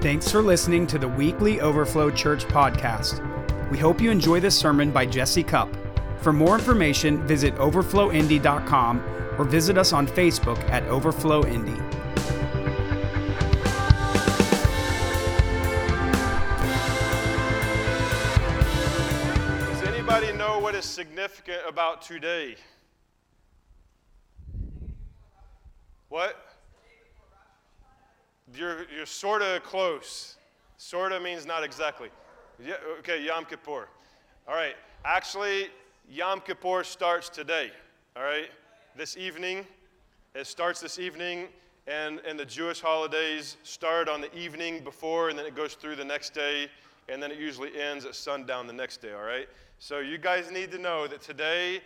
Thanks for listening to the weekly Overflow Church podcast. We hope you enjoy this sermon by Jesse Cupp. For more information, visit overflowindy.com or visit us on Facebook at Overflow Indy. Does anybody know what is significant about today? What? You're, you're sort of close. Sort of means not exactly. Yeah, okay, Yom Kippur. All right. Actually, Yom Kippur starts today. All right. This evening. It starts this evening, and, and the Jewish holidays start on the evening before, and then it goes through the next day, and then it usually ends at sundown the next day. All right. So you guys need to know that today,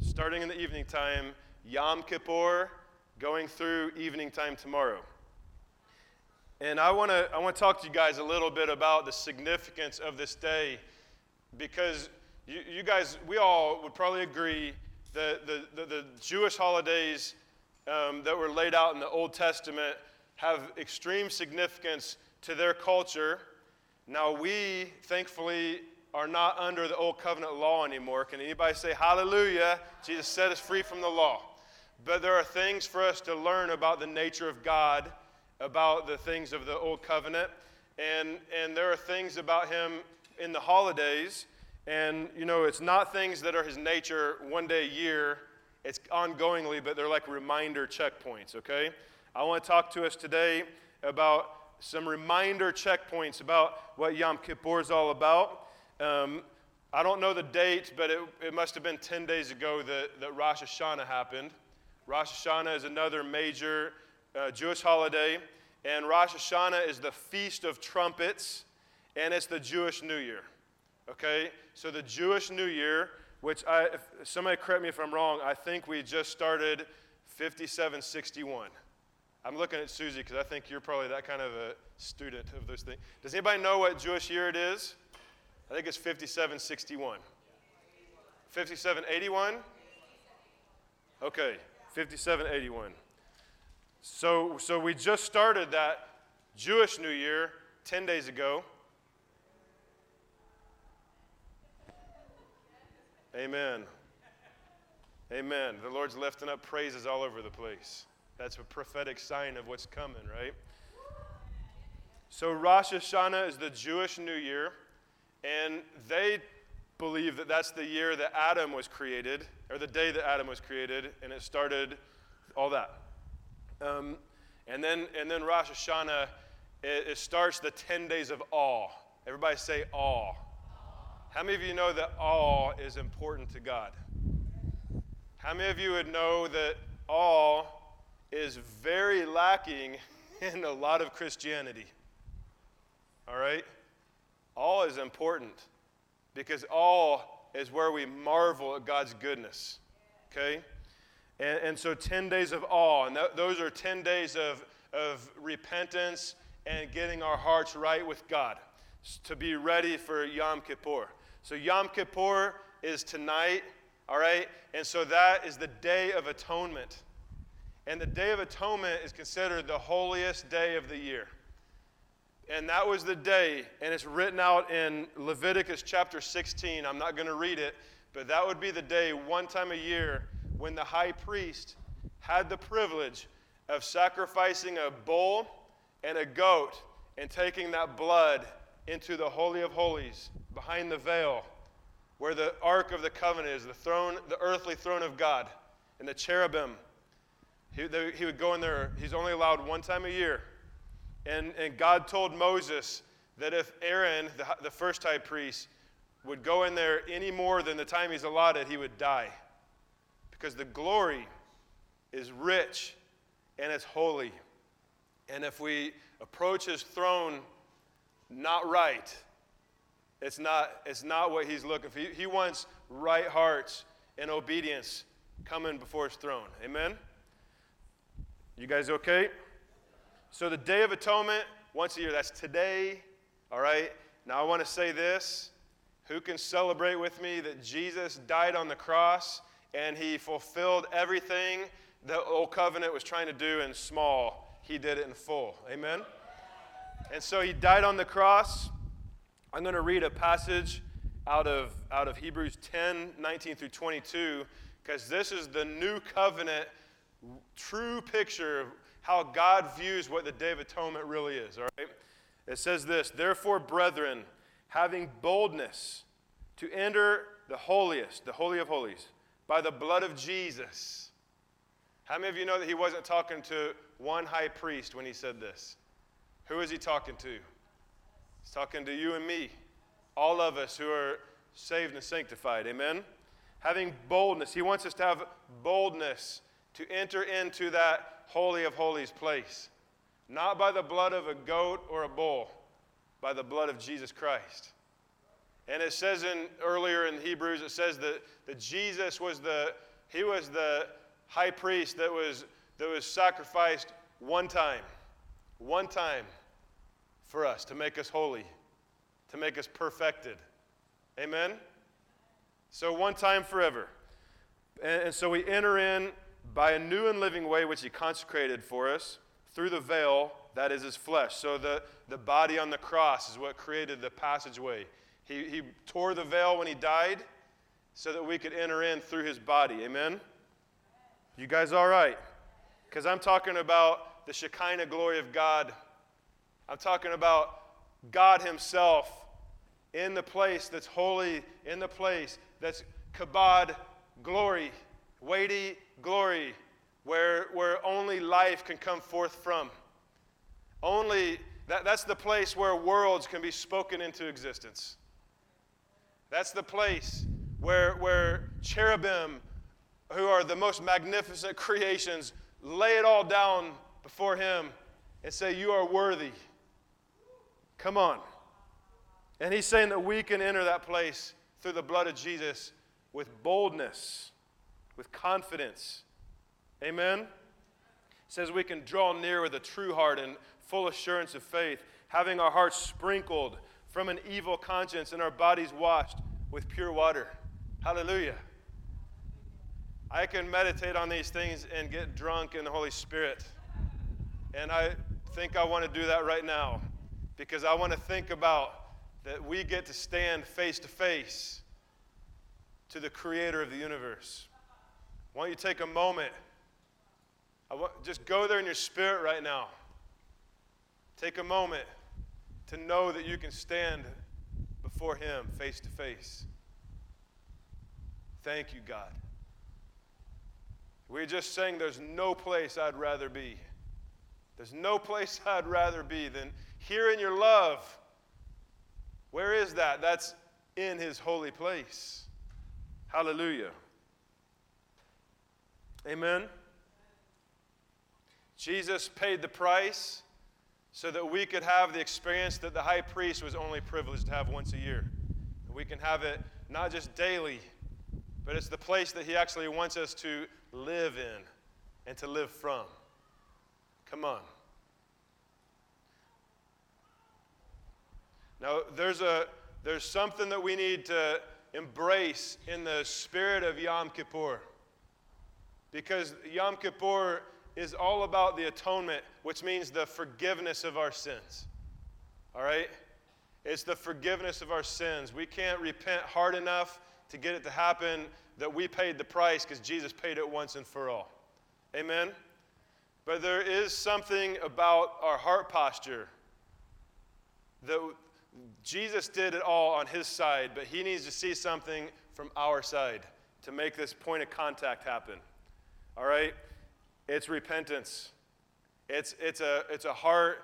starting in the evening time, Yom Kippur, going through evening time tomorrow. And I want to I want to talk to you guys a little bit about the significance of this day because you, you guys, we all would probably agree that the, the, the Jewish holidays um, that were laid out in the Old Testament have extreme significance to their culture. Now, we, thankfully, are not under the Old Covenant law anymore. Can anybody say hallelujah? Jesus set us free from the law. But there are things for us to learn about the nature of God about the things of the Old Covenant. And, and there are things about him in the holidays. And, you know, it's not things that are his nature one day a year, it's ongoingly, but they're like reminder checkpoints, okay? I want to talk to us today about some reminder checkpoints about what Yom Kippur is all about. Um, I don't know the date, but it, it must have been 10 days ago that, that Rosh Hashanah happened. Rosh Hashanah is another major uh, Jewish holiday, and Rosh Hashanah is the Feast of Trumpets, and it's the Jewish New Year. Okay? So the Jewish New Year, which I, if somebody correct me if I'm wrong, I think we just started 5761. I'm looking at Susie because I think you're probably that kind of a student of those things. Does anybody know what Jewish year it is? I think it's 5761. 5781? Okay, 5781. So, so we just started that Jewish New Year 10 days ago. Amen. Amen. The Lord's lifting up praises all over the place. That's a prophetic sign of what's coming, right? So, Rosh Hashanah is the Jewish New Year, and they believe that that's the year that Adam was created, or the day that Adam was created, and it started all that. Um, and, then, and then Rosh Hashanah, it, it starts the 10 days of awe. Everybody say awe. How many of you know that awe is important to God? How many of you would know that awe is very lacking in a lot of Christianity? All right? Awe is important because awe is where we marvel at God's goodness. Okay? And, and so 10 days of awe, and th- those are 10 days of, of repentance and getting our hearts right with God to be ready for Yom Kippur. So Yom Kippur is tonight, all right? And so that is the Day of Atonement. And the Day of Atonement is considered the holiest day of the year. And that was the day, and it's written out in Leviticus chapter 16. I'm not going to read it, but that would be the day, one time a year, when the high priest had the privilege of sacrificing a bull and a goat and taking that blood into the Holy of Holies behind the veil where the Ark of the Covenant is, the throne, the earthly throne of God, and the cherubim. He, he would go in there, he's only allowed one time a year. And, and God told Moses that if Aaron, the, the first high priest, would go in there any more than the time he's allotted, he would die because the glory is rich and it's holy. And if we approach his throne not right, it's not, it's not what he's looking for. He, he wants right hearts and obedience coming before his throne. Amen? You guys okay? So, the Day of Atonement, once a year, that's today. All right? Now, I want to say this. Who can celebrate with me that Jesus died on the cross and he fulfilled everything the old covenant was trying to do in small. He did it in full. Amen? And so he died on the cross. I'm going to read a passage out of, out of Hebrews 10 19 through 22, because this is the new covenant, true picture of how God views what the Day of Atonement really is. All right? It says this Therefore, brethren, having boldness to enter the holiest, the Holy of Holies, by the blood of Jesus. How many of you know that he wasn't talking to one high priest when he said this? Who is he talking to? He's talking to you and me, all of us who are saved and sanctified. Amen? Having boldness. He wants us to have boldness to enter into that Holy of Holies place. Not by the blood of a goat or a bull, by the blood of Jesus Christ. And it says in earlier in Hebrews, it says that, that Jesus was the, he was the high priest that was, that was sacrificed one time. One time for us to make us holy, to make us perfected. Amen? So, one time forever. And, and so we enter in by a new and living way which he consecrated for us through the veil that is his flesh. So, the, the body on the cross is what created the passageway. He, he tore the veil when he died so that we could enter in through his body. Amen? You guys all right? Because I'm talking about the Shekinah glory of God. I'm talking about God Himself in the place that's holy, in the place that's kabod glory, weighty glory, where, where only life can come forth from. Only that, that's the place where worlds can be spoken into existence. That's the place where, where cherubim, who are the most magnificent creations, lay it all down before Him and say, You are worthy. Come on. And He's saying that we can enter that place through the blood of Jesus with boldness, with confidence. Amen? Says we can draw near with a true heart and full assurance of faith, having our hearts sprinkled from an evil conscience and our bodies washed with pure water. Hallelujah. I can meditate on these things and get drunk in the Holy Spirit. And I think I want to do that right now because I want to think about that we get to stand face to face to the creator of the universe. Why don't you take a moment? I want, just go there in your spirit right now. Take a moment to know that you can stand before Him face to face. Thank you, God. We just saying there's no place I'd rather be. There's no place I'd rather be than here in your love. Where is that? That's in His holy place. Hallelujah. Amen. Jesus paid the price so that we could have the experience that the high priest was only privileged to have once a year. We can have it not just daily, but it's the place that he actually wants us to live in and to live from. Come on. Now, there's, a, there's something that we need to embrace in the spirit of Yom Kippur. Because Yom Kippur is all about the atonement, which means the forgiveness of our sins. All right? It's the forgiveness of our sins. We can't repent hard enough to get it to happen that we paid the price because Jesus paid it once and for all. Amen? But there is something about our heart posture that Jesus did it all on his side, but he needs to see something from our side to make this point of contact happen. All right? It's repentance. It's, it's, a, it's a heart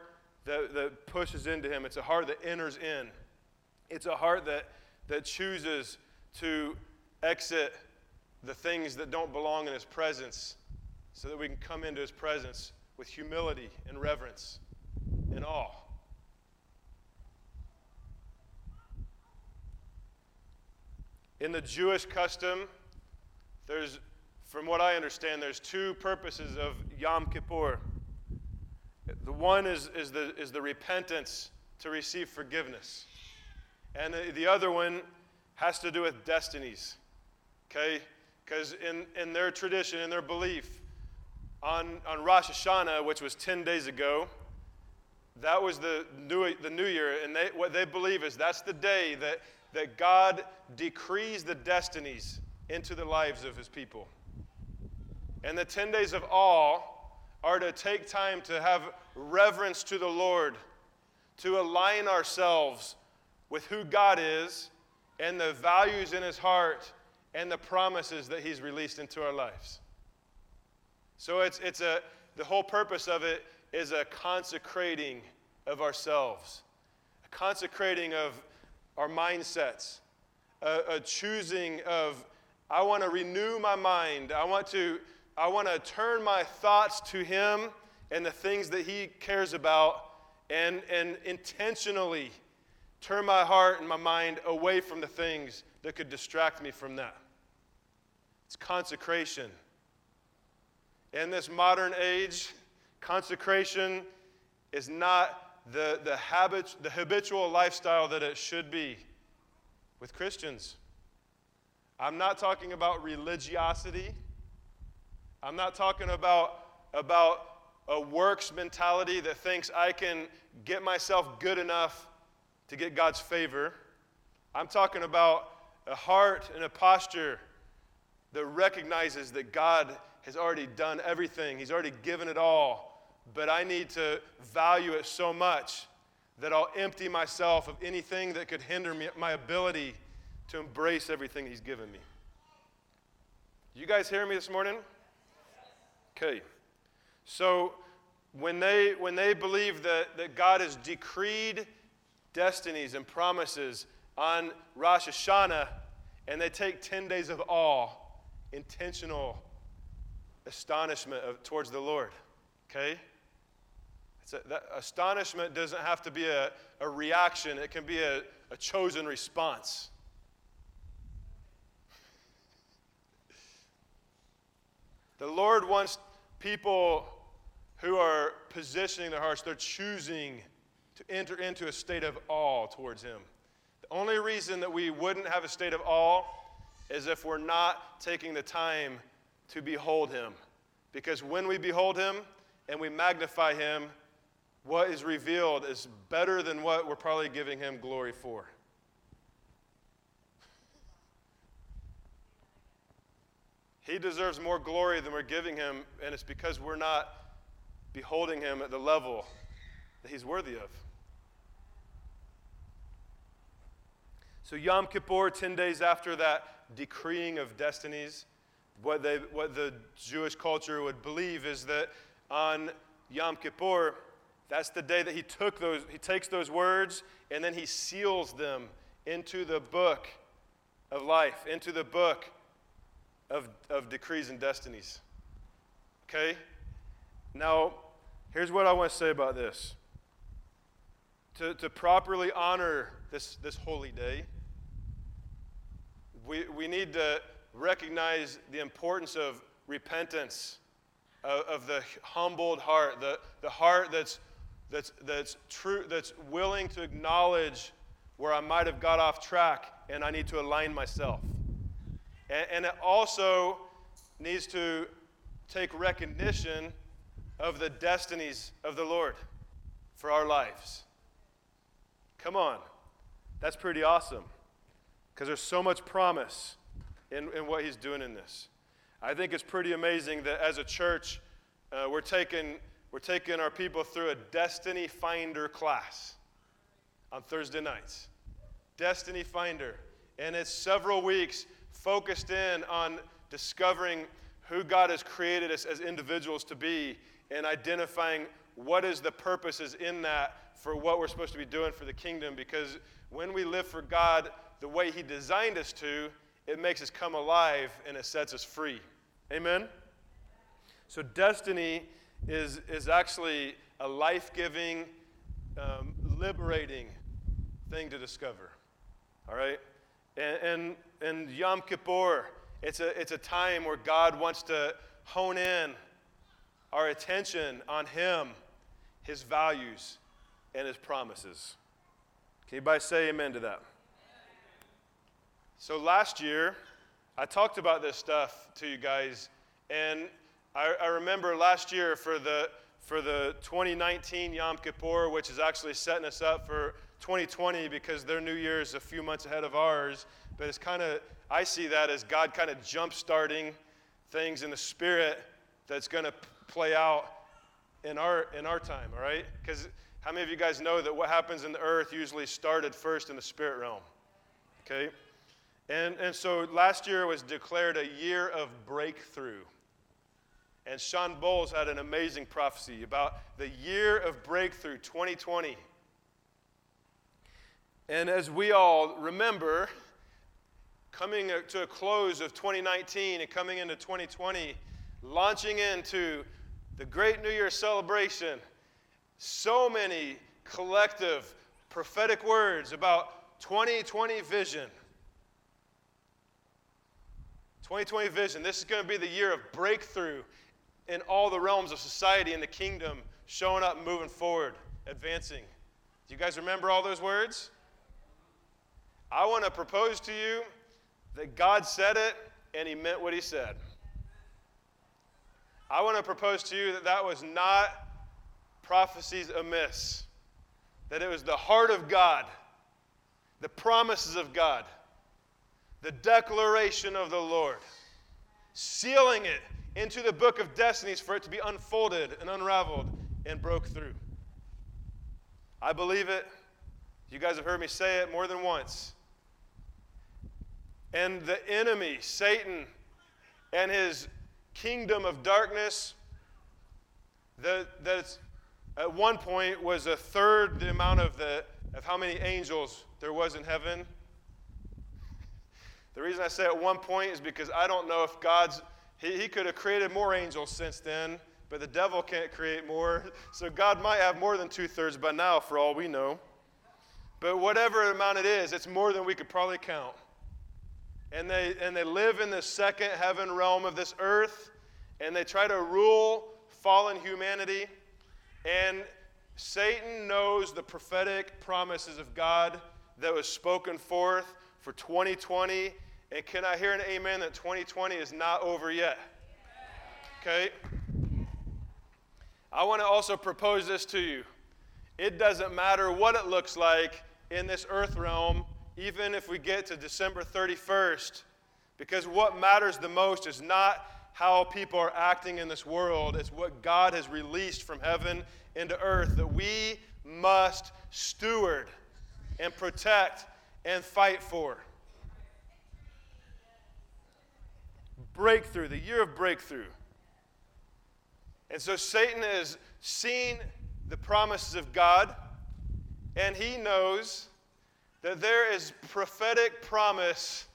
that, that pushes into Him, it's a heart that enters in. It's a heart that, that chooses to exit the things that don't belong in His presence so that we can come into His presence with humility and reverence and awe. In the Jewish custom, there's from what I understand, there's two purposes of Yom Kippur. The one is, is, the, is the repentance to receive forgiveness, and the, the other one has to do with destinies. Okay? Because in, in their tradition, in their belief, on, on Rosh Hashanah, which was 10 days ago, that was the new, the new year, and they, what they believe is that's the day that, that God decrees the destinies into the lives of his people. And the 10 days of awe are to take time to have reverence to the Lord, to align ourselves with who God is and the values in his heart and the promises that he's released into our lives. So it's, it's a, the whole purpose of it is a consecrating of ourselves, a consecrating of our mindsets, a, a choosing of, I want to renew my mind. I want to, I want to turn my thoughts to him and the things that he cares about and, and intentionally turn my heart and my mind away from the things that could distract me from that. It's consecration. In this modern age, consecration is not the, the, habit, the habitual lifestyle that it should be with Christians. I'm not talking about religiosity. I'm not talking about, about a works mentality that thinks I can get myself good enough to get God's favor. I'm talking about a heart and a posture that recognizes that God has already done everything, He's already given it all. But I need to value it so much that I'll empty myself of anything that could hinder me, my ability to embrace everything He's given me. You guys hear me this morning? Okay. So when they when they believe that, that God has decreed destinies and promises on Rosh Hashanah, and they take 10 days of awe, intentional astonishment of, towards the Lord. Okay? A, that astonishment doesn't have to be a, a reaction, it can be a, a chosen response. The Lord wants people who are positioning their hearts, they're choosing to enter into a state of awe towards Him. The only reason that we wouldn't have a state of awe is if we're not taking the time to behold Him. Because when we behold Him and we magnify Him, what is revealed is better than what we're probably giving Him glory for. He deserves more glory than we're giving him, and it's because we're not beholding him at the level that he's worthy of. So, Yom Kippur, 10 days after that decreeing of destinies, what, they, what the Jewish culture would believe is that on Yom Kippur, that's the day that he took those, he takes those words and then he seals them into the book of life, into the book of, of decrees and destinies. Okay? Now, here's what I want to say about this. To, to properly honor this, this holy day, we, we need to recognize the importance of repentance, of, of the humbled heart, the, the heart that's, that's, that's, true, that's willing to acknowledge where I might have got off track and I need to align myself. And, and it also needs to take recognition of the destinies of the Lord for our lives. Come on. That's pretty awesome because there's so much promise in, in what he's doing in this. I think it's pretty amazing that as a church, uh, we're, taking, we're taking our people through a Destiny Finder class on Thursday nights. Destiny Finder. And it's several weeks focused in on discovering who God has created us as individuals to be and identifying what is the purposes in that for what we're supposed to be doing for the kingdom because when we live for God the way He designed us to, it makes us come alive and it sets us free. Amen? So, destiny is, is actually a life giving, um, liberating thing to discover. All right? And, and, and Yom Kippur, it's a, it's a time where God wants to hone in our attention on Him, His values, and His promises. Can anybody say amen to that? So last year, I talked about this stuff to you guys, and I, I remember last year for the for the 2019 Yom Kippur, which is actually setting us up for 2020 because their New Year is a few months ahead of ours. But it's kind of, I see that as God kind of jump starting things in the spirit that's going to play out in our, in our time, all right? Because how many of you guys know that what happens in the earth usually started first in the spirit realm? Okay? And, and so last year was declared a year of breakthrough. And Sean Bowles had an amazing prophecy about the year of breakthrough 2020. And as we all remember, coming to a close of 2019 and coming into 2020, launching into the great New Year celebration, so many collective prophetic words about 2020 vision. 2020 vision. This is going to be the year of breakthrough in all the realms of society and the kingdom showing up, moving forward, advancing. Do you guys remember all those words? I want to propose to you that God said it and he meant what he said. I want to propose to you that that was not prophecies amiss, that it was the heart of God, the promises of God, the declaration of the Lord, sealing it into the book of destinies for it to be unfolded and unraveled and broke through. I believe it. You guys have heard me say it more than once. And the enemy, Satan, and his kingdom of darkness, that, at one point was a third the amount of, the, of how many angels there was in heaven. The reason I say at one point is because I don't know if God's he, he could have created more angels since then, but the devil can't create more. So God might have more than two thirds by now, for all we know. But whatever amount it is, it's more than we could probably count. And they, and they live in the second heaven realm of this earth, and they try to rule fallen humanity. And Satan knows the prophetic promises of God that was spoken forth for 2020 and can I hear an amen that 2020 is not over yet? Okay? I want to also propose this to you. It doesn't matter what it looks like in this earth realm, even if we get to December 31st, because what matters the most is not how people are acting in this world, it's what God has released from heaven into earth that we must steward and protect and fight for. breakthrough, the year of breakthrough. And so Satan has seen the promises of God, and he knows that there is prophetic promise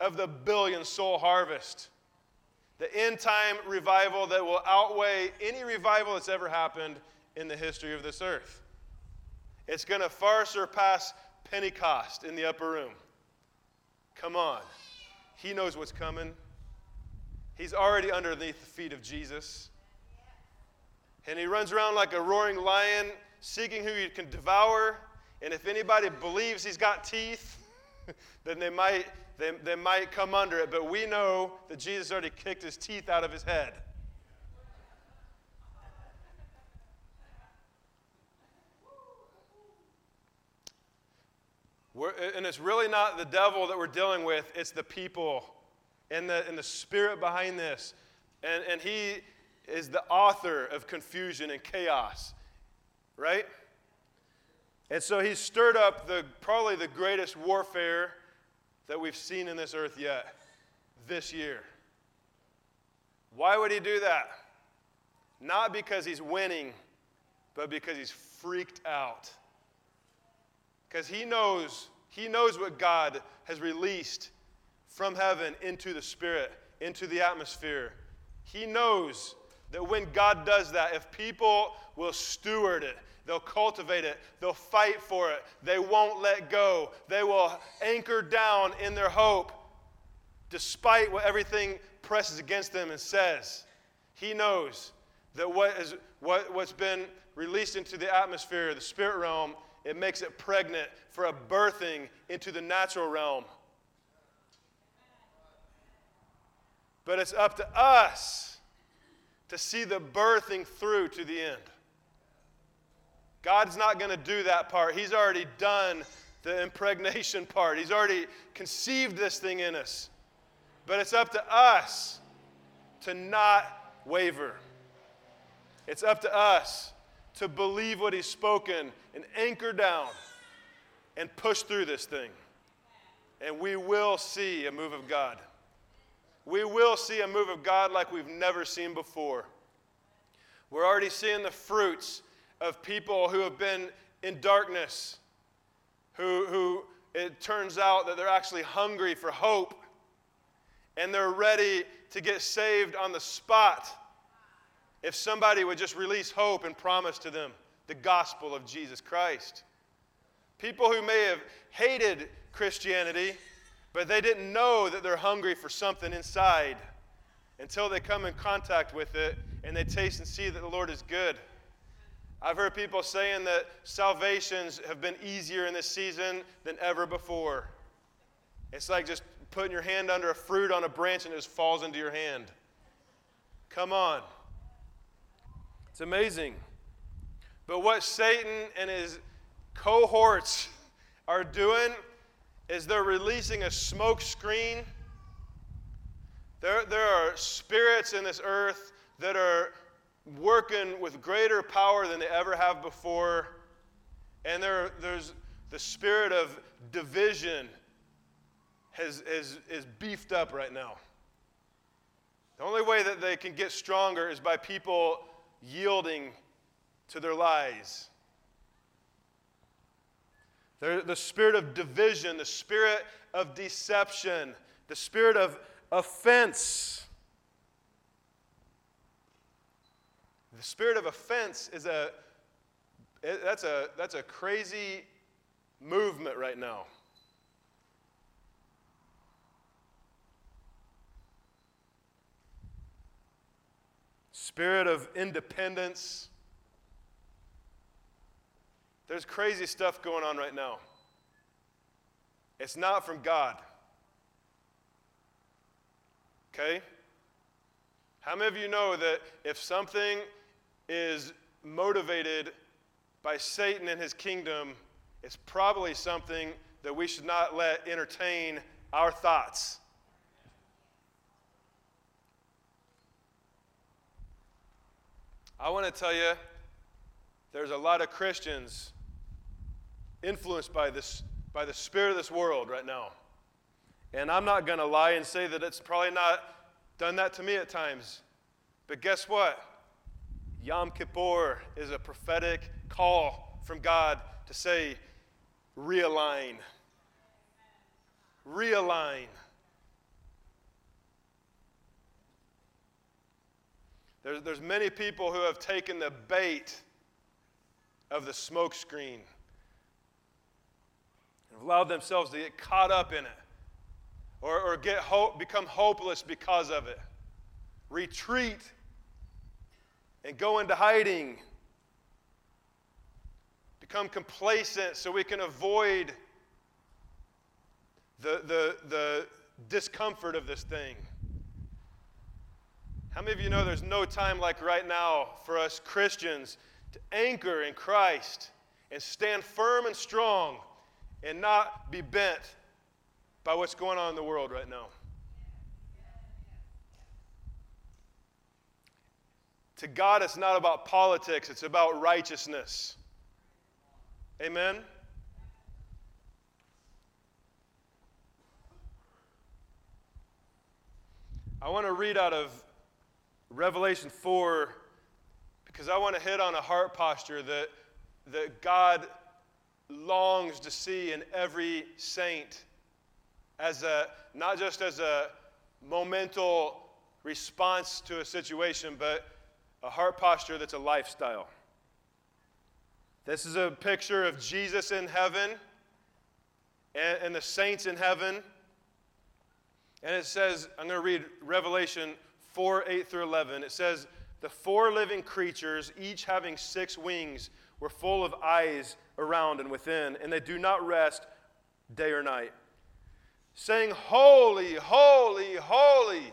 of the billion soul harvest, the end time revival that will outweigh any revival that's ever happened in the history of this earth. It's going to far surpass Pentecost in the upper room. Come on. He knows what's coming. He's already underneath the feet of Jesus. And he runs around like a roaring lion, seeking who he can devour. And if anybody believes he's got teeth, then they might, they, they might come under it. But we know that Jesus already kicked his teeth out of his head. We're, and it's really not the devil that we're dealing with, it's the people and the, and the spirit behind this. And, and he is the author of confusion and chaos, right? And so he's stirred up the, probably the greatest warfare that we've seen in this earth yet this year. Why would he do that? Not because he's winning, but because he's freaked out. Because he knows, he knows what God has released from heaven into the spirit, into the atmosphere. He knows that when God does that, if people will steward it, they'll cultivate it, they'll fight for it, they won't let go, they will anchor down in their hope despite what everything presses against them and says. He knows that what is, what, what's been released into the atmosphere, the spirit realm, it makes it pregnant for a birthing into the natural realm. But it's up to us to see the birthing through to the end. God's not going to do that part. He's already done the impregnation part, He's already conceived this thing in us. But it's up to us to not waver. It's up to us to believe what He's spoken and anchor down and push through this thing. And we will see a move of God. We will see a move of God like we've never seen before. We're already seeing the fruits of people who have been in darkness, who, who it turns out that they're actually hungry for hope and they're ready to get saved on the spot if somebody would just release hope and promise to them the gospel of Jesus Christ. People who may have hated Christianity, but they didn't know that they're hungry for something inside until they come in contact with it and they taste and see that the Lord is good. I've heard people saying that salvations have been easier in this season than ever before. It's like just putting your hand under a fruit on a branch and it just falls into your hand. Come on. It's amazing. But what Satan and his cohorts are doing is they're releasing a smoke screen. There, there are spirits in this earth that are working with greater power than they ever have before. And there, there's the spirit of division has, has, is beefed up right now. The only way that they can get stronger is by people yielding to their lies. The spirit of division, the spirit of deception, the spirit of offense. The spirit of offense is a that's a that's a crazy movement right now. Spirit of independence. There's crazy stuff going on right now. It's not from God. Okay? How many of you know that if something is motivated by Satan and his kingdom, it's probably something that we should not let entertain our thoughts? I want to tell you, there's a lot of Christians influenced by this by the spirit of this world right now. And I'm not going to lie and say that it's probably not done that to me at times. But guess what? Yom Kippur is a prophetic call from God to say, realign. Realign. There's, there's many people who have taken the bait of the smokescreen and allowed themselves to get caught up in it or, or get hope, become hopeless because of it. Retreat and go into hiding. Become complacent so we can avoid the, the, the discomfort of this thing. How many of you know there's no time like right now for us Christians to anchor in Christ and stand firm and strong and not be bent by what's going on in the world right now? To God, it's not about politics, it's about righteousness. Amen? I want to read out of Revelation 4, because I want to hit on a heart posture that, that God longs to see in every saint as a not just as a momental response to a situation, but a heart posture that's a lifestyle. This is a picture of Jesus in heaven and, and the saints in heaven. And it says, I'm going to read Revelation 4 8 through 11, it says, The four living creatures, each having six wings, were full of eyes around and within, and they do not rest day or night, saying, Holy, holy, holy,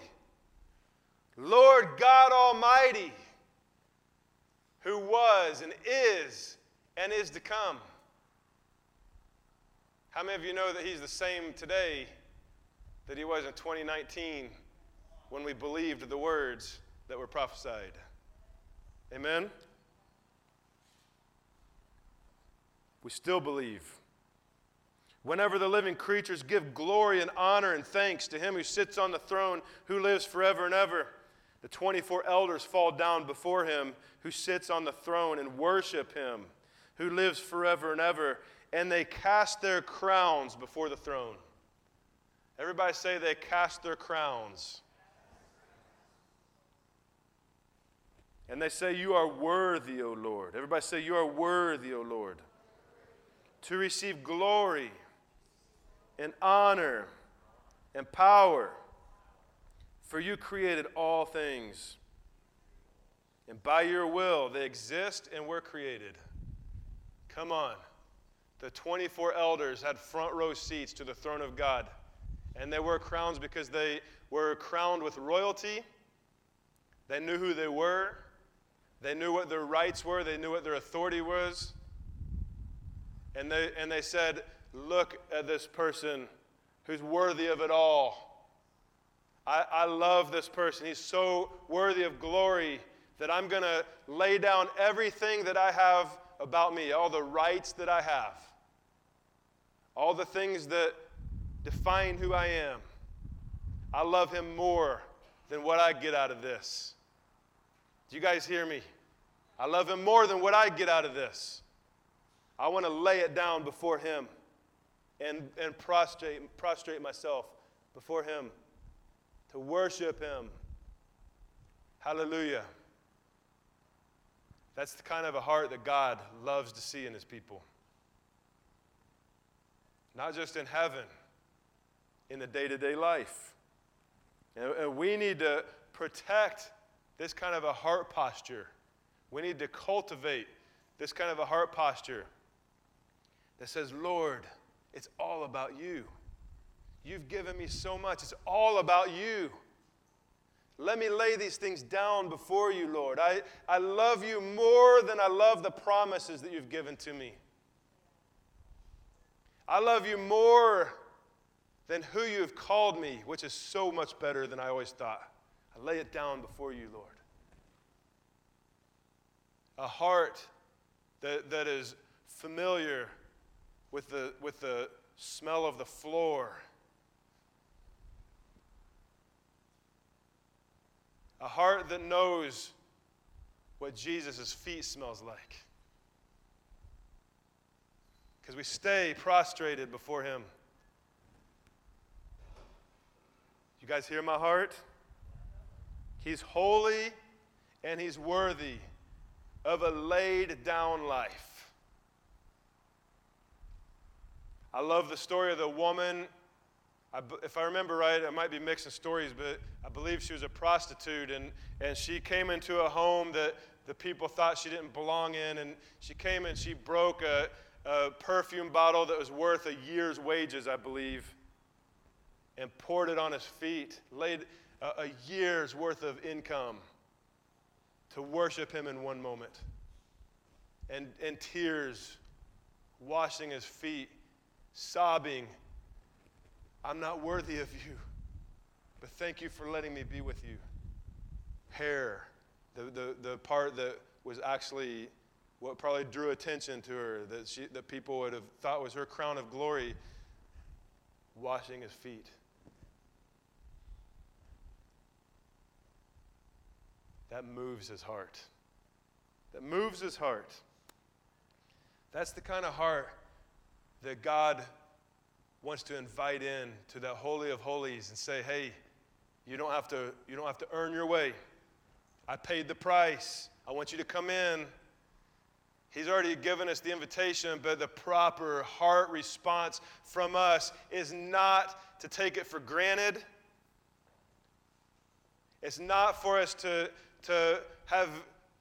Lord God Almighty, who was and is and is to come. How many of you know that He's the same today that He was in 2019 when we believed the words that were prophesied? Amen? We still believe. Whenever the living creatures give glory and honor and thanks to him who sits on the throne, who lives forever and ever, the 24 elders fall down before him who sits on the throne and worship him who lives forever and ever, and they cast their crowns before the throne. Everybody say they cast their crowns. And they say, You are worthy, O Lord. Everybody say, You are worthy, O Lord, to receive glory and honor and power. For you created all things. And by your will, they exist and were created. Come on. The 24 elders had front row seats to the throne of God. And they wore crowns because they were crowned with royalty. They knew who they were. They knew what their rights were. They knew what their authority was. And they, and they said, Look at this person who's worthy of it all. I, I love this person. He's so worthy of glory that I'm going to lay down everything that I have about me, all the rights that I have, all the things that define who I am. I love him more than what I get out of this. Do you guys hear me? I love him more than what I get out of this. I want to lay it down before him and, and prostrate, prostrate myself before him to worship him. Hallelujah. That's the kind of a heart that God loves to see in his people. Not just in heaven, in the day to day life. And we need to protect this kind of a heart posture. We need to cultivate this kind of a heart posture that says, Lord, it's all about you. You've given me so much. It's all about you. Let me lay these things down before you, Lord. I, I love you more than I love the promises that you've given to me. I love you more than who you have called me, which is so much better than I always thought. I lay it down before you, Lord. A heart that, that is familiar with the, with the smell of the floor. A heart that knows what Jesus' feet smells like. Because we stay prostrated before him. You guys hear my heart? He's holy and he's worthy of a laid down life. I love the story of the woman. I, if I remember right, I might be mixing stories, but I believe she was a prostitute, and, and she came into a home that the people thought she didn't belong in, and she came and she broke a, a perfume bottle that was worth a year's wages, I believe, and poured it on his feet, laid a, a year's worth of income to worship him in one moment, and, and tears washing his feet sobbing, I'm not worthy of you, but thank you for letting me be with you. Hair, the, the, the part that was actually what probably drew attention to her, that, she, that people would have thought was her crown of glory, washing his feet. That moves his heart. That moves his heart. That's the kind of heart that God wants to invite in to that holy of holies and say, "Hey, you don't have to you don't have to earn your way. I paid the price. I want you to come in." He's already given us the invitation, but the proper heart response from us is not to take it for granted. It's not for us to, to have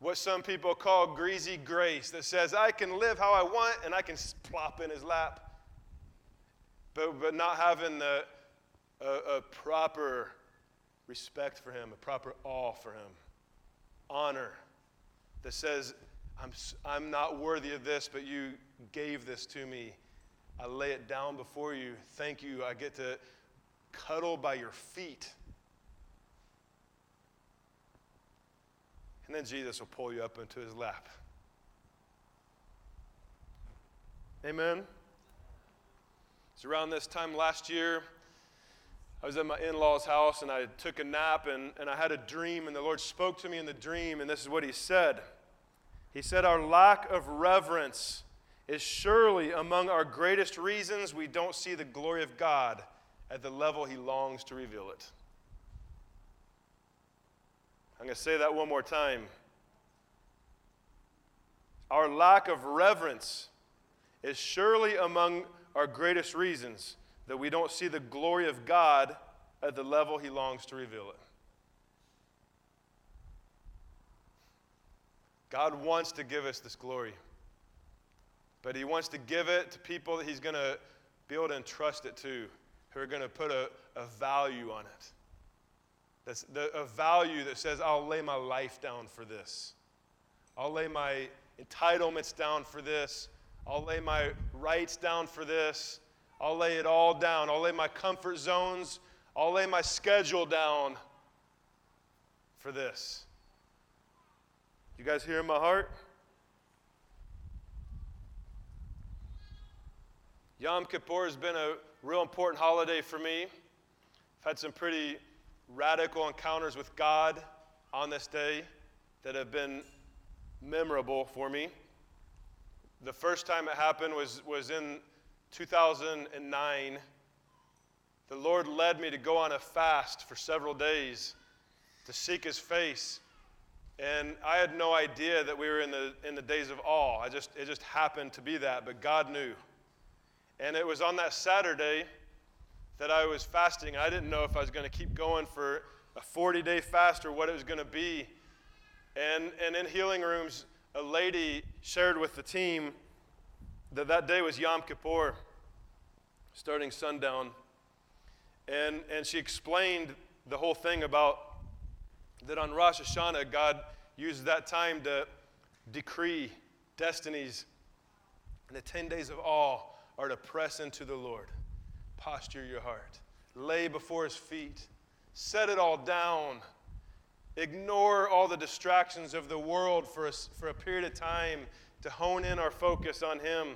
what some people call greasy grace that says, I can live how I want and I can plop in his lap. But, but not having the, a, a proper respect for him, a proper awe for him, honor that says, I'm, I'm not worthy of this, but you gave this to me. I lay it down before you. Thank you. I get to cuddle by your feet. And then Jesus will pull you up into his lap. Amen. It's around this time last year. I was at my in law's house and I took a nap and, and I had a dream, and the Lord spoke to me in the dream, and this is what He said. He said, Our lack of reverence is surely among our greatest reasons we don't see the glory of God at the level He longs to reveal it. I'm going to say that one more time. Our lack of reverence is surely among our greatest reasons that we don't see the glory of God at the level He longs to reveal it. God wants to give us this glory, but He wants to give it to people that He's going to be able to entrust it to, who are going to put a, a value on it. That's the, a value that says, I'll lay my life down for this. I'll lay my entitlements down for this. I'll lay my rights down for this. I'll lay it all down. I'll lay my comfort zones. I'll lay my schedule down for this. You guys hear my heart? Yom Kippur has been a real important holiday for me. I've had some pretty radical encounters with God on this day that have been memorable for me. The first time it happened was, was in 2009. The Lord led me to go on a fast for several days to seek His face. And I had no idea that we were in the, in the days of awe. I just, it just happened to be that, but God knew. And it was on that Saturday that I was fasting. I didn't know if I was going to keep going for a 40 day fast or what it was going to be. And, and in healing rooms, a lady shared with the team that that day was Yom Kippur, starting sundown. And, and she explained the whole thing about that on Rosh Hashanah, God uses that time to decree destinies. And the 10 days of awe are to press into the Lord, posture your heart, lay before his feet, set it all down ignore all the distractions of the world for a, for a period of time to hone in our focus on Him.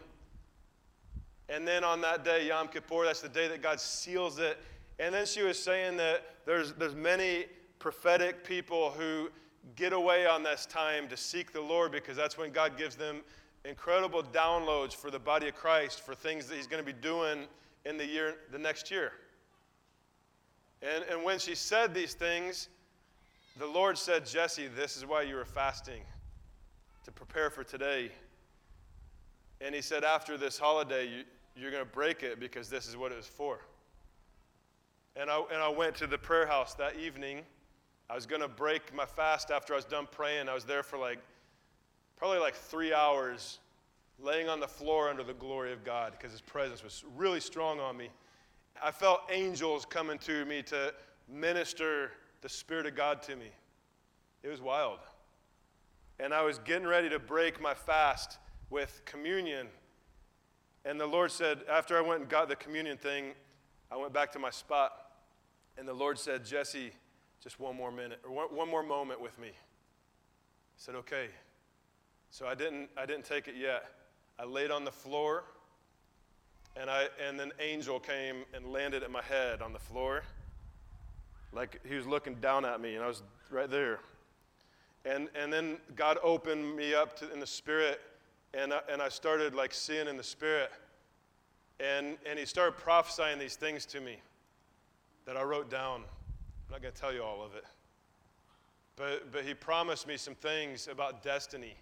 And then on that day, Yom Kippur, that's the day that God seals it. And then she was saying that there's, there's many prophetic people who get away on this time to seek the Lord because that's when God gives them incredible downloads for the body of Christ for things that He's going to be doing in the year, the next year. And, and when she said these things, the Lord said, Jesse, this is why you were fasting, to prepare for today. And he said, after this holiday, you, you're going to break it because this is what it was for. And I, and I went to the prayer house that evening. I was going to break my fast after I was done praying. I was there for like, probably like three hours, laying on the floor under the glory of God because his presence was really strong on me. I felt angels coming to me to minister the Spirit of God to me. It was wild. And I was getting ready to break my fast with communion. And the Lord said, after I went and got the communion thing, I went back to my spot. And the Lord said, Jesse, just one more minute, or one, one more moment with me. I said, okay. So I didn't, I didn't take it yet. I laid on the floor, and, I, and an angel came and landed at my head on the floor like he was looking down at me, and I was right there. And, and then God opened me up to, in the spirit, and I, and I started like seeing in the spirit. And, and he started prophesying these things to me that I wrote down. I'm not going to tell you all of it. But, but he promised me some things about destiny.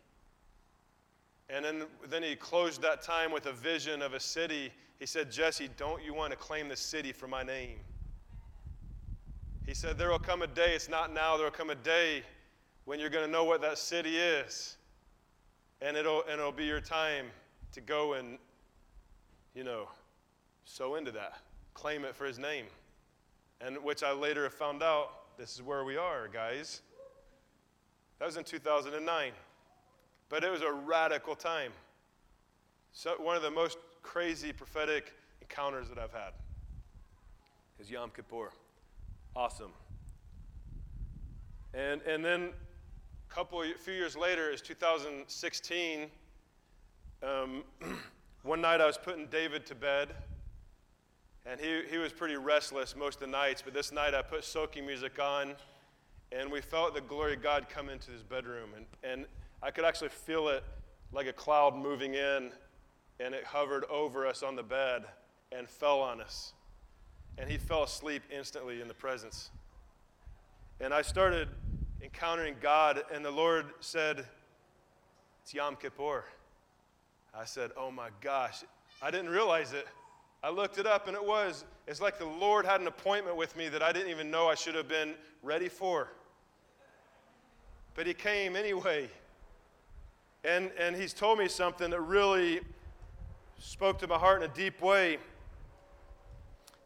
And then, then he closed that time with a vision of a city. He said, Jesse, don't you want to claim the city for my name? He said, There will come a day, it's not now, there will come a day when you're going to know what that city is. And it'll, and it'll be your time to go and, you know, sow into that, claim it for his name. And which I later have found out this is where we are, guys. That was in 2009. But it was a radical time. So one of the most crazy prophetic encounters that I've had is Yom Kippur. Awesome. And, and then a couple, a few years later is 2016. Um, one night I was putting David to bed, and he, he was pretty restless most of the nights, but this night I put soaking music on, and we felt the glory of God come into his bedroom. And, and I could actually feel it like a cloud moving in, and it hovered over us on the bed and fell on us. And he fell asleep instantly in the presence. And I started encountering God, and the Lord said, It's Yom Kippur. I said, Oh my gosh. I didn't realize it. I looked it up, and it was. It's like the Lord had an appointment with me that I didn't even know I should have been ready for. But He came anyway. And, and He's told me something that really spoke to my heart in a deep way.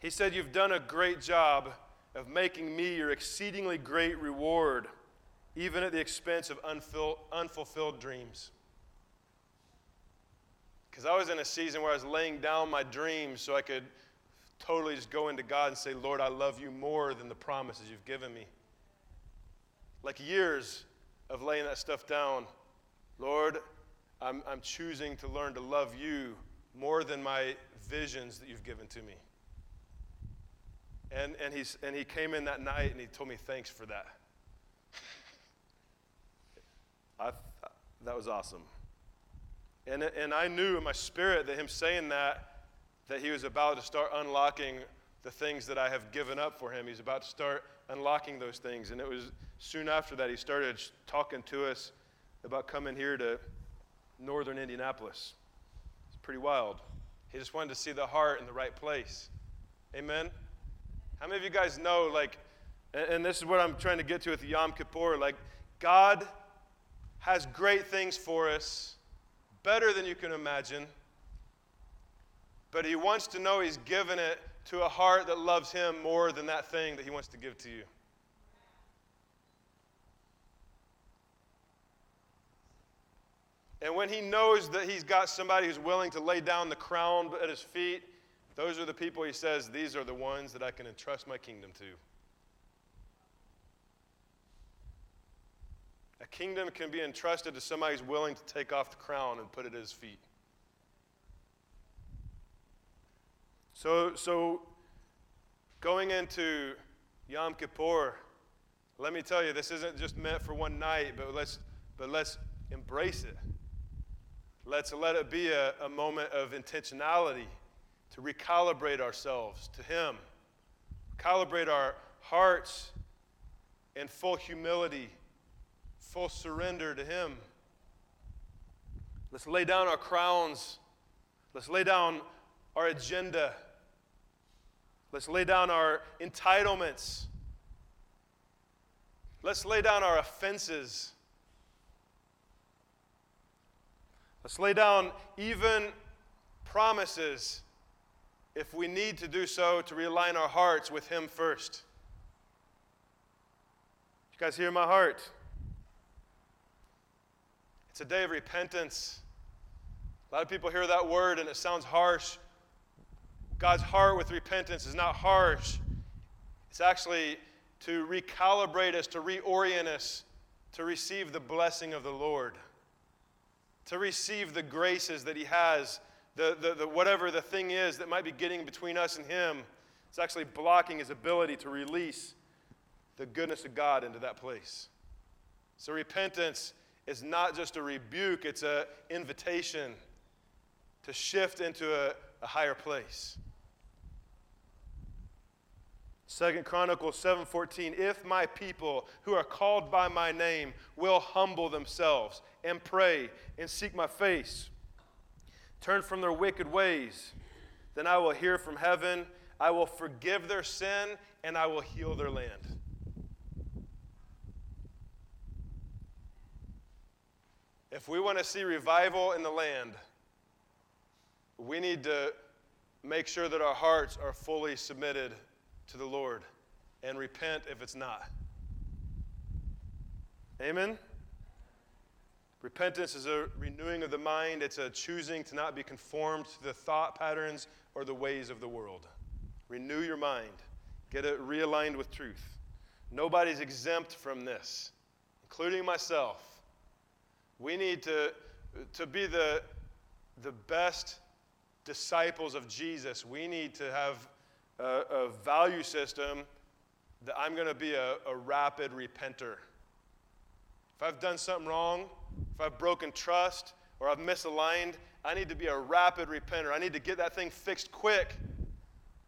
He said, You've done a great job of making me your exceedingly great reward, even at the expense of unfulfilled dreams. Because I was in a season where I was laying down my dreams so I could totally just go into God and say, Lord, I love you more than the promises you've given me. Like years of laying that stuff down. Lord, I'm, I'm choosing to learn to love you more than my visions that you've given to me. And, and, he's, and he came in that night and he told me, thanks for that. I, that was awesome. And, and I knew in my spirit that him saying that, that he was about to start unlocking the things that I have given up for him. He's about to start unlocking those things. And it was soon after that he started talking to us about coming here to northern Indianapolis. It's pretty wild. He just wanted to see the heart in the right place. Amen? How many of you guys know, like, and this is what I'm trying to get to with Yom Kippur, like, God has great things for us, better than you can imagine, but He wants to know He's given it to a heart that loves Him more than that thing that He wants to give to you. And when He knows that He's got somebody who's willing to lay down the crown at His feet, those are the people he says, these are the ones that I can entrust my kingdom to. A kingdom can be entrusted to somebody who's willing to take off the crown and put it at his feet. So, so going into Yom Kippur, let me tell you, this isn't just meant for one night, but let's, but let's embrace it. Let's let it be a, a moment of intentionality to recalibrate ourselves to Him, calibrate our hearts in full humility, full surrender to Him. Let's lay down our crowns. Let's lay down our agenda. Let's lay down our entitlements. Let's lay down our offenses. Let's lay down even promises if we need to do so to realign our hearts with Him first. You guys hear my heart? It's a day of repentance. A lot of people hear that word and it sounds harsh. God's heart with repentance is not harsh, it's actually to recalibrate us, to reorient us, to receive the blessing of the Lord, to receive the graces that He has the, the, the, whatever the thing is that might be getting between us and Him, it's actually blocking His ability to release the goodness of God into that place. So repentance is not just a rebuke, it's an invitation to shift into a, a higher place. Second Chronicles 7:14 If my people who are called by my name will humble themselves and pray and seek my face turn from their wicked ways. Then I will hear from heaven, I will forgive their sin, and I will heal their land. If we want to see revival in the land, we need to make sure that our hearts are fully submitted to the Lord and repent if it's not. Amen? Repentance is a renewing of the mind, it's a choosing to not be conformed to the thought patterns or the ways of the world. Renew your mind, get it realigned with truth. Nobody's exempt from this, including myself. We need to, to be the, the best disciples of Jesus. We need to have a, a value system that I'm going to be a, a rapid repenter. If I've done something wrong, if I've broken trust or I've misaligned, I need to be a rapid repenter. I need to get that thing fixed quick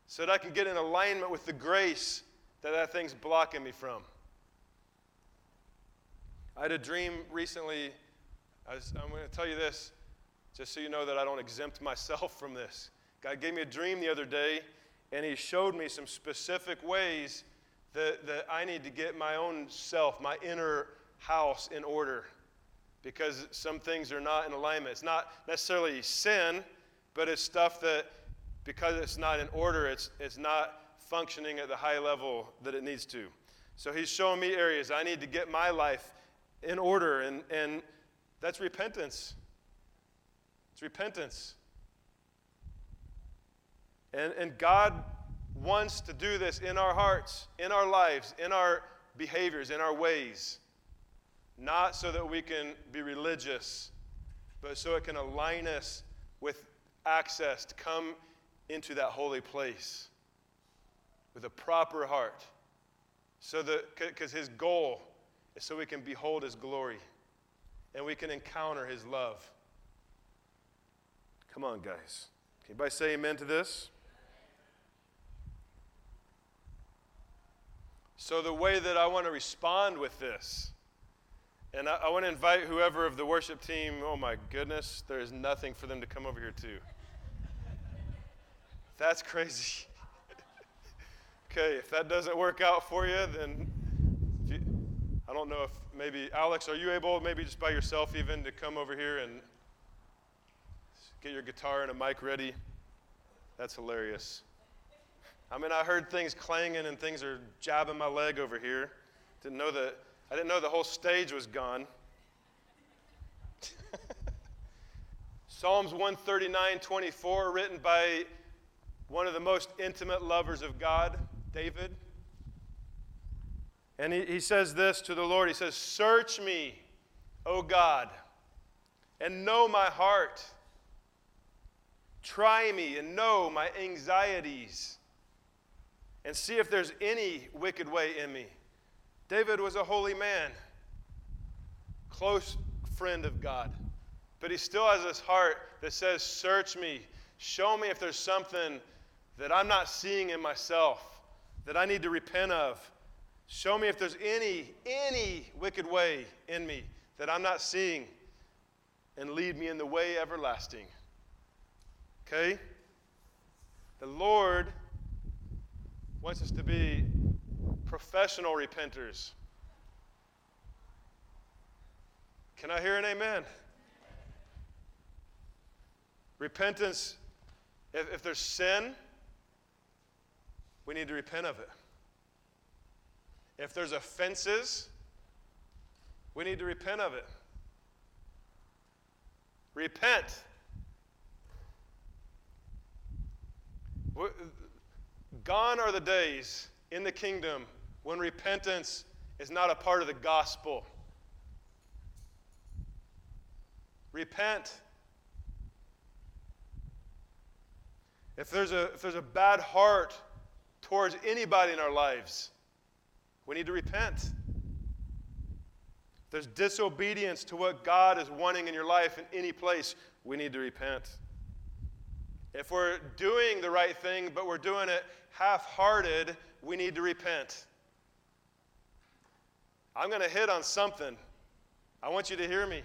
so that I can get in alignment with the grace that that thing's blocking me from. I had a dream recently. I am going to tell you this just so you know that I don't exempt myself from this. God gave me a dream the other day, and He showed me some specific ways that, that I need to get my own self, my inner house in order because some things are not in alignment. It's not necessarily sin, but it's stuff that, because it's not in order, it's, it's not functioning at the high level that it needs to. So he's showing me areas I need to get my life in order, and, and that's repentance. It's repentance. And, and God wants to do this in our hearts, in our lives, in our behaviors, in our ways. Not so that we can be religious, but so it can align us with access to come into that holy place with a proper heart. So that, because his goal is so we can behold his glory and we can encounter his love. Come on, guys. Can anybody say amen to this? So, the way that I want to respond with this and I, I want to invite whoever of the worship team, oh my goodness, there is nothing for them to come over here to. That's crazy. okay, if that doesn't work out for you, then you, I don't know if maybe, Alex, are you able, maybe just by yourself even, to come over here and get your guitar and a mic ready? That's hilarious. I mean, I heard things clanging and things are jabbing my leg over here. Didn't know that I didn't know the whole stage was gone. Psalms 139 24, written by one of the most intimate lovers of God, David. And he, he says this to the Lord He says, Search me, O God, and know my heart. Try me and know my anxieties, and see if there's any wicked way in me David was a holy man, close friend of God, but he still has this heart that says, Search me, show me if there's something that I'm not seeing in myself that I need to repent of. Show me if there's any, any wicked way in me that I'm not seeing, and lead me in the way everlasting. Okay? The Lord wants us to be professional repenters. Can I hear an amen? Repentance, if, if there's sin, we need to repent of it. If there's offenses, we need to repent of it. Repent. Gone are the days in the kingdom when repentance is not a part of the gospel. Repent. If there's, a, if there's a bad heart towards anybody in our lives, we need to repent. If there's disobedience to what God is wanting in your life in any place, we need to repent. If we're doing the right thing, but we're doing it half hearted, we need to repent. I'm going to hit on something. I want you to hear me.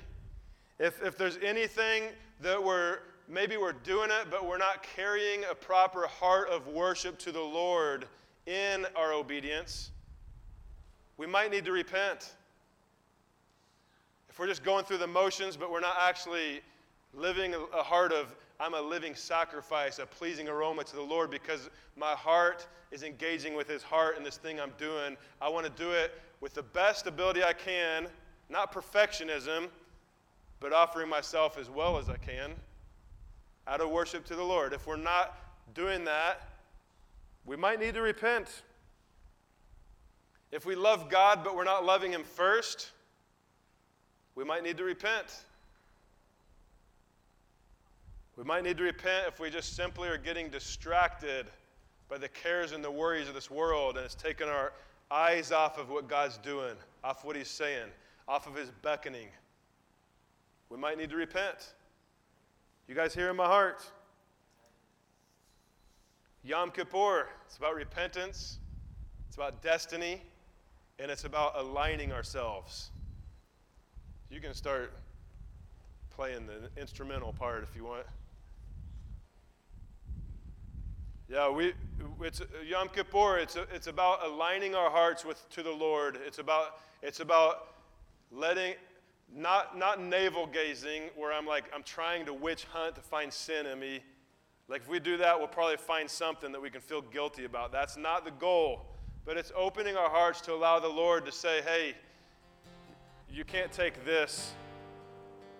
If, if there's anything that we're maybe we're doing it, but we're not carrying a proper heart of worship to the Lord in our obedience, we might need to repent. If we're just going through the motions, but we're not actually living a heart of, I'm a living sacrifice, a pleasing aroma to the Lord because my heart is engaging with His heart in this thing I'm doing. I want to do it with the best ability I can, not perfectionism, but offering myself as well as I can out of worship to the Lord. If we're not doing that, we might need to repent. If we love God but we're not loving Him first, we might need to repent. We might need to repent if we just simply are getting distracted by the cares and the worries of this world and it's taken our eyes off of what God's doing, off what He's saying, off of His beckoning. We might need to repent. You guys hear in my heart? Yom Kippur, it's about repentance, it's about destiny, and it's about aligning ourselves. You can start playing the instrumental part if you want. Yeah, we, it's Yom Kippur. It's, a, it's about aligning our hearts with, to the Lord. It's about, it's about letting, not, not navel gazing, where I'm like, I'm trying to witch hunt to find sin in me. Like, if we do that, we'll probably find something that we can feel guilty about. That's not the goal. But it's opening our hearts to allow the Lord to say, hey, you can't take this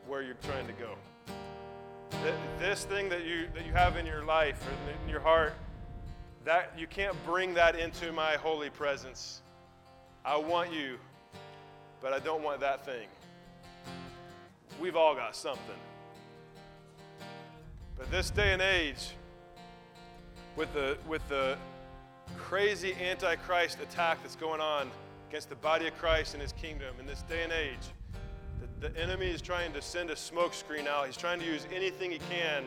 where you're trying to go. This thing that you, that you have in your life or in your heart, that you can't bring that into my holy presence. I want you, but I don't want that thing. We've all got something. But this day and age, with the, with the crazy antichrist attack that's going on against the body of Christ and his kingdom in this day and age, the, the enemy is trying to send a smokescreen out. He's trying to use anything he can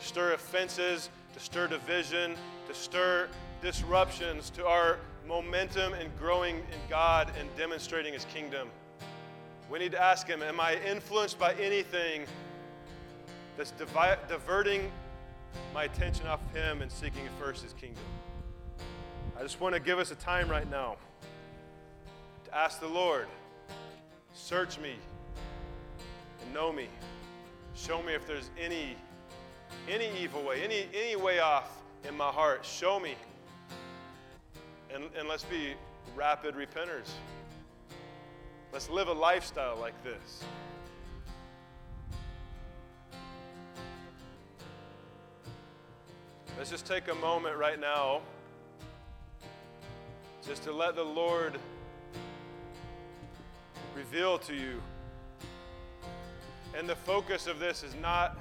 to stir offenses, to stir division, to stir disruptions to our momentum and growing in God and demonstrating his kingdom. We need to ask him Am I influenced by anything that's divi- diverting my attention off him and seeking first his kingdom? I just want to give us a time right now to ask the Lord, search me and know me. Show me if there's any any evil way, any any way off in my heart. Show me. And, and let's be rapid repenters. Let's live a lifestyle like this. Let's just take a moment right now just to let the Lord reveal to you. And the focus of this is not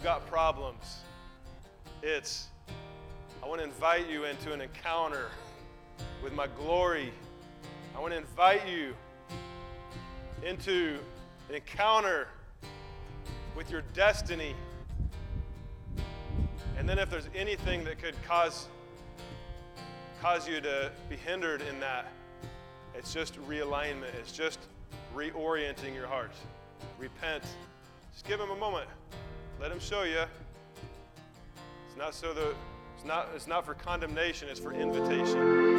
you got problems, it's I want to invite you into an encounter with my glory. I want to invite you into an encounter with your destiny. And then if there's anything that could cause cause you to be hindered in that, it's just realignment. It's just reorienting your heart. Repent. Just give him a moment. Let him show you. It's not so that it's not, it's not for condemnation, it's for invitation.